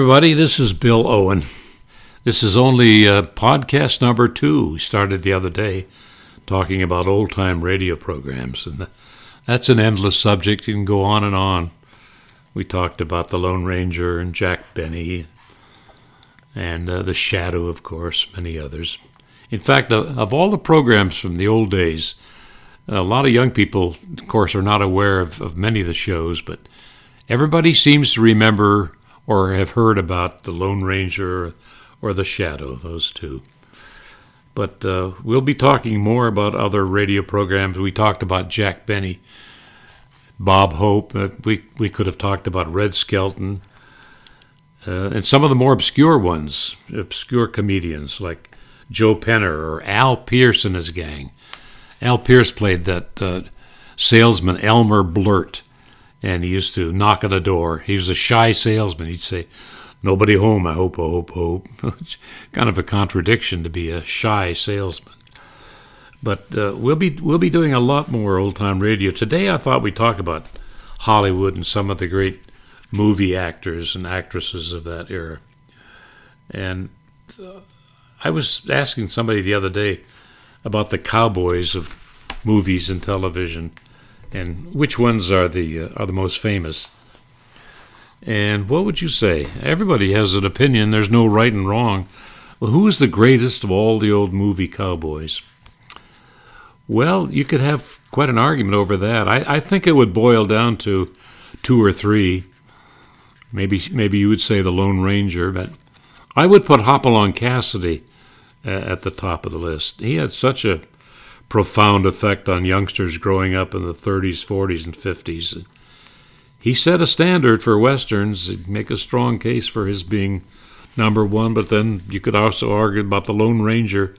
everybody. This is Bill Owen. This is only uh, podcast number two. We started the other day talking about old time radio programs, and that's an endless subject. You can go on and on. We talked about the Lone Ranger and Jack Benny, and uh, the Shadow, of course, many others. In fact, uh, of all the programs from the old days, a lot of young people, of course, are not aware of, of many of the shows, but everybody seems to remember or have heard about the Lone Ranger or the Shadow, those two. But uh, we'll be talking more about other radio programs. We talked about Jack Benny, Bob Hope. Uh, we we could have talked about Red Skelton, uh, and some of the more obscure ones, obscure comedians like Joe Penner or Al Pearce and his gang. Al Pearce played that uh, salesman Elmer Blurt and he used to knock on the door. He was a shy salesman. He'd say, "Nobody home. I hope. I hope. I hope." it's kind of a contradiction to be a shy salesman. But uh, we'll be we'll be doing a lot more old time radio today. I thought we'd talk about Hollywood and some of the great movie actors and actresses of that era. And uh, I was asking somebody the other day about the cowboys of movies and television and which ones are the uh, are the most famous. And what would you say? Everybody has an opinion. There's no right and wrong. Well, who is the greatest of all the old movie cowboys? Well, you could have quite an argument over that. I, I think it would boil down to two or three. Maybe maybe you would say the Lone Ranger, but I would put Hopalong Cassidy uh, at the top of the list. He had such a profound effect on youngsters growing up in the 30s, 40s, and 50s. He set a standard for westerns. He'd make a strong case for his being number one, but then you could also argue about the Lone Ranger,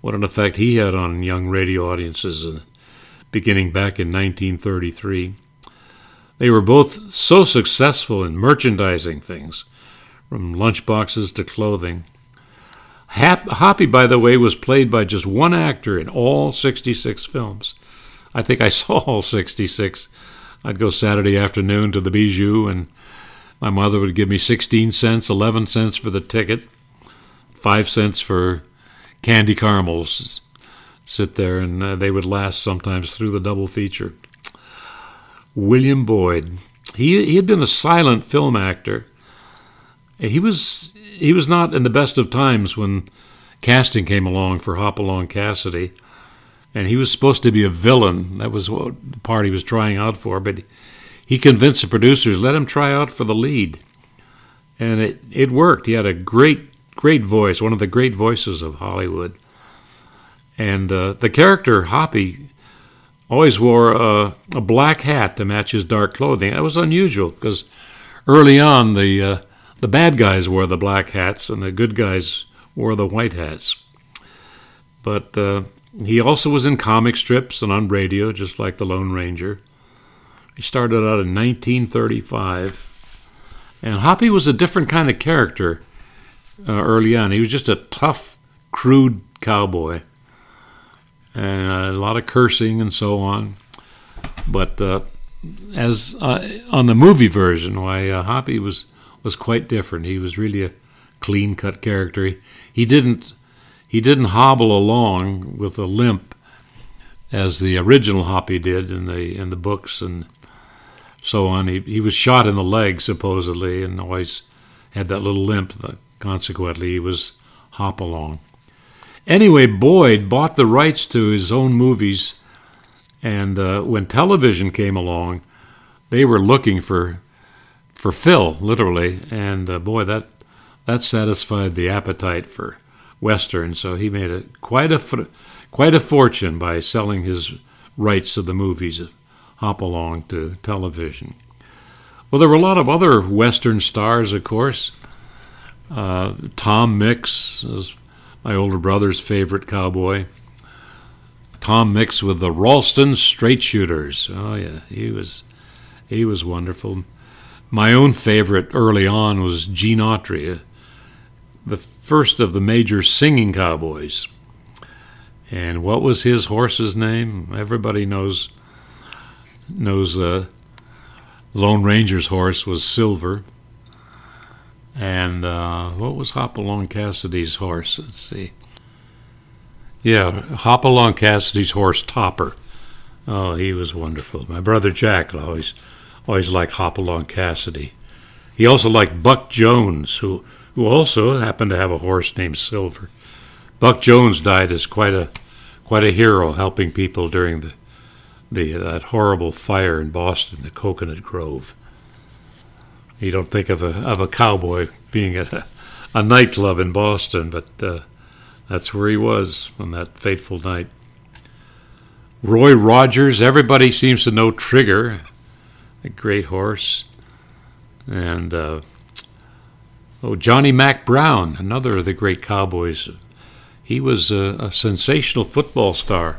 what an effect he had on young radio audiences, uh, beginning back in 1933. They were both so successful in merchandising things, from lunchboxes to clothing. Hoppy, by the way, was played by just one actor in all 66 films. I think I saw all 66. I'd go Saturday afternoon to the Bijou, and my mother would give me 16 cents, 11 cents for the ticket, 5 cents for candy caramels. Sit there, and uh, they would last sometimes through the double feature. William Boyd. He, he had been a silent film actor. He was he was not in the best of times when casting came along for Hopalong Cassidy, and he was supposed to be a villain. That was what the part he was trying out for, but he convinced the producers let him try out for the lead, and it it worked. He had a great great voice, one of the great voices of Hollywood, and uh, the character Hoppy always wore a, a, black hat to match his dark clothing. That was unusual because early on the uh, the bad guys wore the black hats and the good guys wore the white hats. But uh, he also was in comic strips and on radio, just like the Lone Ranger. He started out in 1935. And Hoppy was a different kind of character uh, early on. He was just a tough, crude cowboy. And a lot of cursing and so on. But uh, as uh, on the movie version, why uh, Hoppy was was quite different. He was really a clean cut character. He didn't he didn't hobble along with a limp as the original Hoppy did in the in the books and so on. He he was shot in the leg supposedly and always had that little limp. Consequently, he was hop along. Anyway, Boyd bought the rights to his own movies, and uh, when television came along, they were looking for for fill, literally. And uh, boy, that that satisfied the appetite for western. So he made a quite a quite a fortune by selling his rights to the movies Hopalong to television. Well, there were a lot of other western stars, of course. Uh, Tom Mix was my older brother's favorite cowboy. Tom Mix with the Ralston Straight Shooters. Oh yeah, he was he was wonderful. My own favorite early on was Gene Autry, the first of the major singing cowboys. And what was his horse's name? Everybody knows knows uh, Lone Ranger's horse was Silver. And uh, what was Hopalong Cassidy's horse? Let's see. Yeah, Hopalong Cassidy's horse, Topper. Oh, he was wonderful. My brother Jack always, always liked Hopalong Cassidy. He also liked Buck Jones, who, who also happened to have a horse named Silver. Buck Jones died as quite a, quite a hero, helping people during the, the that horrible fire in Boston, the Cocoanut Grove. You don't think of a of a cowboy being at a, a nightclub in Boston, but uh, that's where he was on that fateful night. Roy Rogers, everybody seems to know Trigger, a great horse. And uh, oh, Johnny Mack Brown, another of the great cowboys. He was a, a sensational football star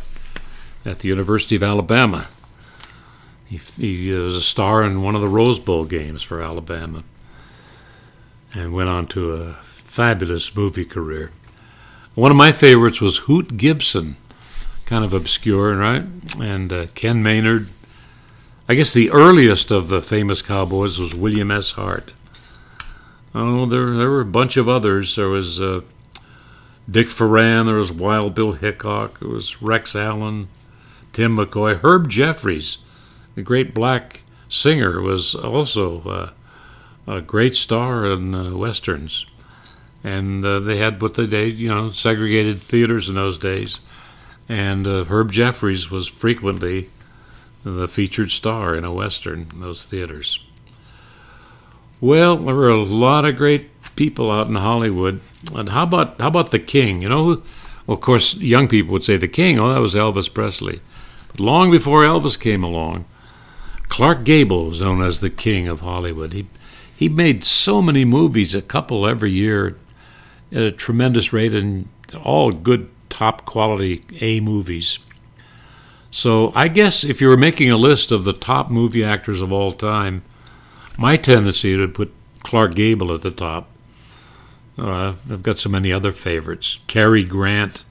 at the University of Alabama. He, he was a star in one of the Rose Bowl games for Alabama and went on to a fabulous movie career. One of my favorites was Hoot Gibson, kind of obscure, right? And uh, Ken Maynard. I guess the earliest of the famous cowboys was William S. Hart. Oh, there there were a bunch of others. There was uh, Dick Foran. There was Wild Bill Hickok. There was Rex Allen, Tim McCoy, Herb Jeffries the great black singer, was also uh, a great star in uh, westerns. And uh, they had what they did, you know, segregated theaters in those days. And uh, Herb Jeffries was frequently the featured star in a western in those theaters. Well, there were a lot of great people out in Hollywood. And how about how about the King? You know, of course, young people would say the King. Oh, that was Elvis Presley. But long before Elvis came along, Clark Gable was known as the king of Hollywood. He he made so many movies, a couple every year, at a tremendous rate, and all good, top quality A movies. So I guess if you were making a list of the top movie actors of all time, my tendency would put Clark Gable at the top. Uh, I've got so many other favorites. Cary Grant,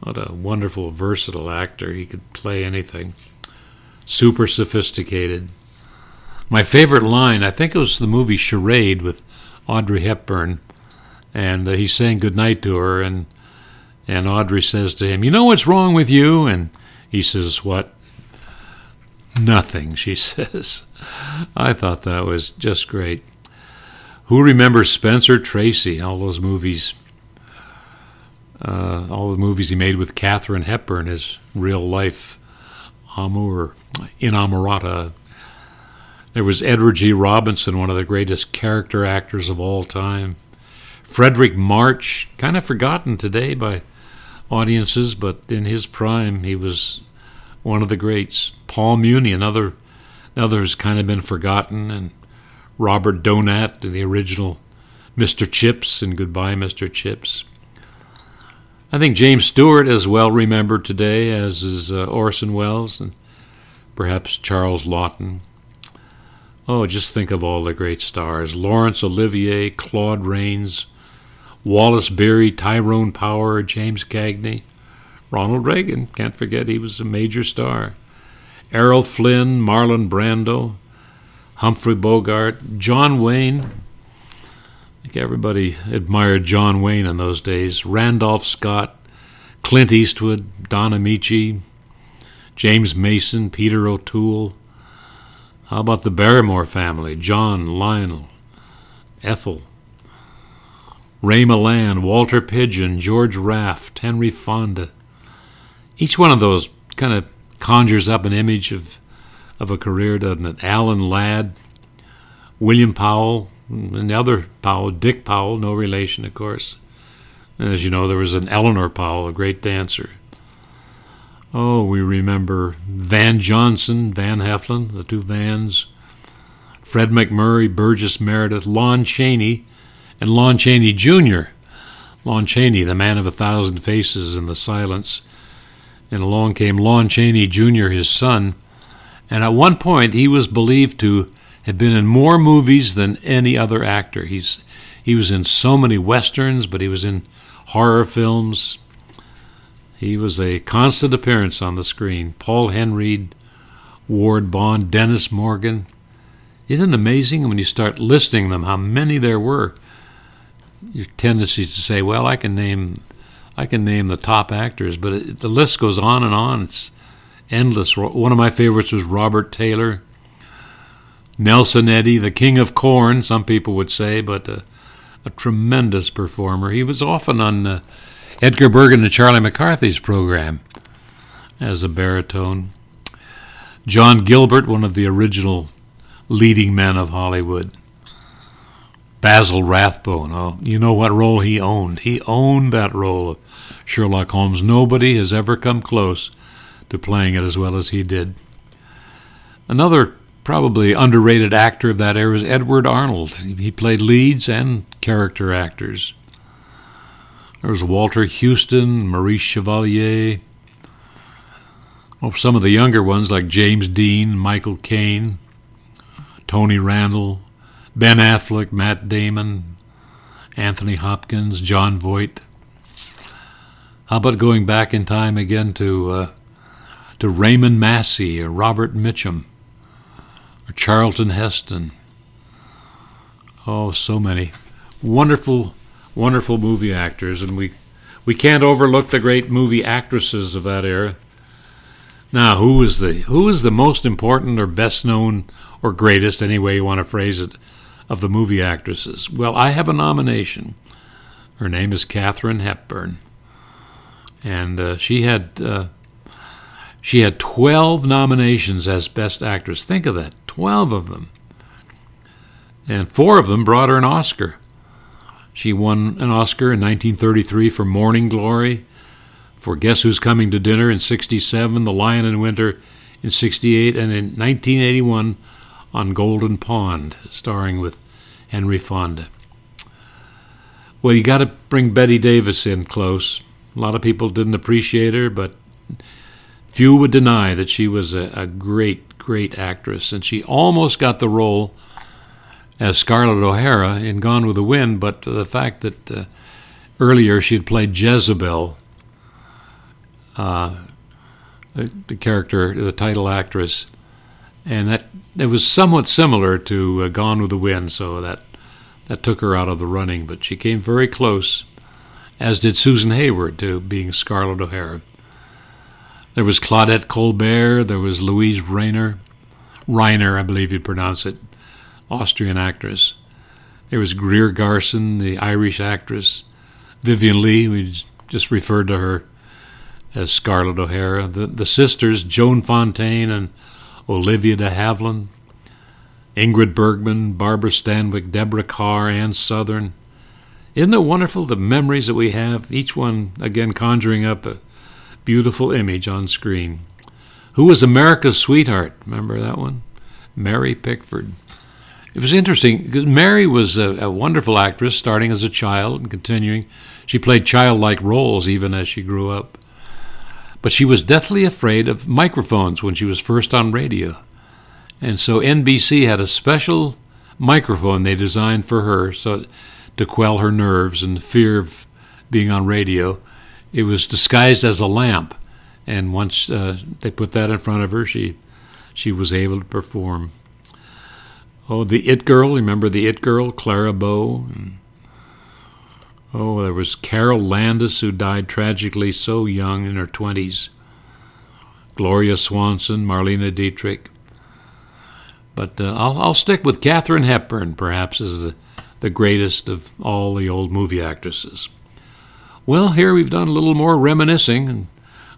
what a wonderful, versatile actor. He could play anything super sophisticated. My favorite line, I think it was the movie Charade with Audrey Hepburn, and uh, he's saying goodnight to her, and and Audrey says to him, "You know what's wrong with you?" And he says, "What?" Nothing, she says. I thought that was just great. Who remembers Spencer Tracy? All those movies, uh, all the movies he made with Katharine Hepburn, his real life amour in Amorata. There was Edward G. Robinson, one of the greatest character actors of all time. Fredric March, kind of forgotten today by audiences, but in his prime, he was one of the greats. Paul Muni, another, another who's kind of been forgotten, and Robert Donat, the original Mr. Chips and Goodbye, Mr. Chips. I think James Stewart is well remembered today, as is uh, Orson Welles and perhaps Charles Laughton. Oh, just think of all the great stars Laurence Olivier, Claude Rains, Wallace Beery, Tyrone Power, James Cagney, Ronald Reagan, can't forget he was a major star, Errol Flynn, Marlon Brando, Humphrey Bogart, John Wayne. I think everybody admired John Wayne in those days. Randolph Scott, Clint Eastwood, Don Ameche, James Mason, Peter O'Toole. How about the Barrymore family? John, Lionel, Ethel, Ray Milland, Walter Pidgeon, George Raft, Henry Fonda. Each one of those kind of conjures up an image of of a career, doesn't it? Alan Ladd, William Powell, and the other Powell, Dick Powell, no relation, of course. And as you know, there was an Eleanor Powell, a great dancer. Oh, we remember Van Johnson, Van Heflin, the two Vans, Fred MacMurray, Burgess Meredith, Lon Chaney, and Lon Chaney Jr. Lon Chaney, the man of a thousand faces in the silents. And along came Lon Chaney Jr., his son. And at one point, he was believed to have been in more movies than any other actor. He's he was in so many westerns, but he was in horror films, he was a constant appearance on the screen. Paul Henreid, Ward Bond, Dennis Morgan, Isn't it amazing when you start listing them how many there were? Your tendency to say, "Well, I can name, I can name the top actors," but it, the list goes on and on. It's endless. One of my favorites was Robert Taylor, Nelson Eddy, the King of Corn. Some people would say, but a, a tremendous performer. He was often on uh, Edgar Bergen and Charlie McCarthy's program as a baritone. John Gilbert, one of the original leading men of Hollywood. Basil Rathbone, oh, you know what role he owned. He owned that role of Sherlock Holmes. Nobody has ever come close to playing it as well as he did. Another probably underrated actor of that era is Edward Arnold. He played leads and character actors. There was Walter Huston, Maurice Chevalier, well, some of the younger ones like James Dean, Michael Caine, Tony Randall, Ben Affleck, Matt Damon, Anthony Hopkins, Jon Voight. How about going back in time again to uh, to Raymond Massey or Robert Mitchum or Charlton Heston? Oh, so many wonderful, wonderful movie actors, and we we can't overlook the great movie actresses of that era. Now, who is the who is the most important or best known or greatest, any way you want to phrase it, of the movie actresses? Well, I have a nomination. Her name is Katharine Hepburn, and uh, she had uh, she had twelve nominations as best actress. Think of that, twelve of them, and four of them brought her an Oscar. She won an Oscar in 1933 for Morning Glory for Guess Who's Coming to Dinner in 67, The Lion in Winter in 68, and in 1981 on Golden Pond, starring with Henry Fonda. Well, you got to bring Bette Davis in close. A lot of people didn't appreciate her, but few would deny that she was a, a great, great actress, and she almost got the role as Scarlett O'Hara in Gone with the Wind, but the fact that uh, earlier she had played Jezebel uh, the, the, character, the title actress, and that it was somewhat similar to uh, Gone with the Wind, so that that took her out of the running. But she came very close, as did Susan Hayward to being Scarlett O'Hara. There was Claudette Colbert. There was Louise Rainer, Reiner, I believe you'd pronounce it, Austrian actress. There was Greer Garson, the Irish actress. Vivien Leigh, we just referred to her as Scarlett O'Hara, the, the sisters Joan Fontaine and Olivia de Havilland, Ingrid Bergman, Barbara Stanwyck, Deborah Kerr, Ann Sothern. Isn't it wonderful the memories that we have, each one again conjuring up a beautiful image on screen? Who was America's sweetheart? Remember that one? Mary Pickford. It was interesting because Mary was a, a, wonderful actress, starting as a child and continuing. She played childlike roles even as she grew up. But she was deathly afraid of microphones when she was first on radio. And so NBC had a special microphone they designed for her so to quell her nerves and fear of being on radio. It was disguised as a lamp, and once uh, they put that in front of her, she she was able to perform. Oh, the It Girl! Remember the It Girl, Clara Bow? And Oh, there was Carole Landis, who died tragically so young in her 20s. Gloria Swanson, Marlene Dietrich. But uh, I'll, I'll stick with Katharine Hepburn, perhaps, as the, the greatest of all the old movie actresses. Well, here we've done a little more reminiscing and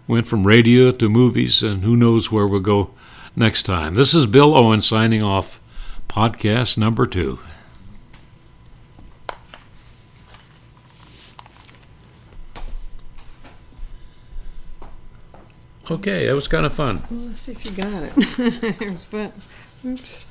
went from radio to movies, and who knows where we'll go next time. This is Bill Owen signing off, podcast number two. Okay, that was kind of fun. Well, let's see if you got it. oops.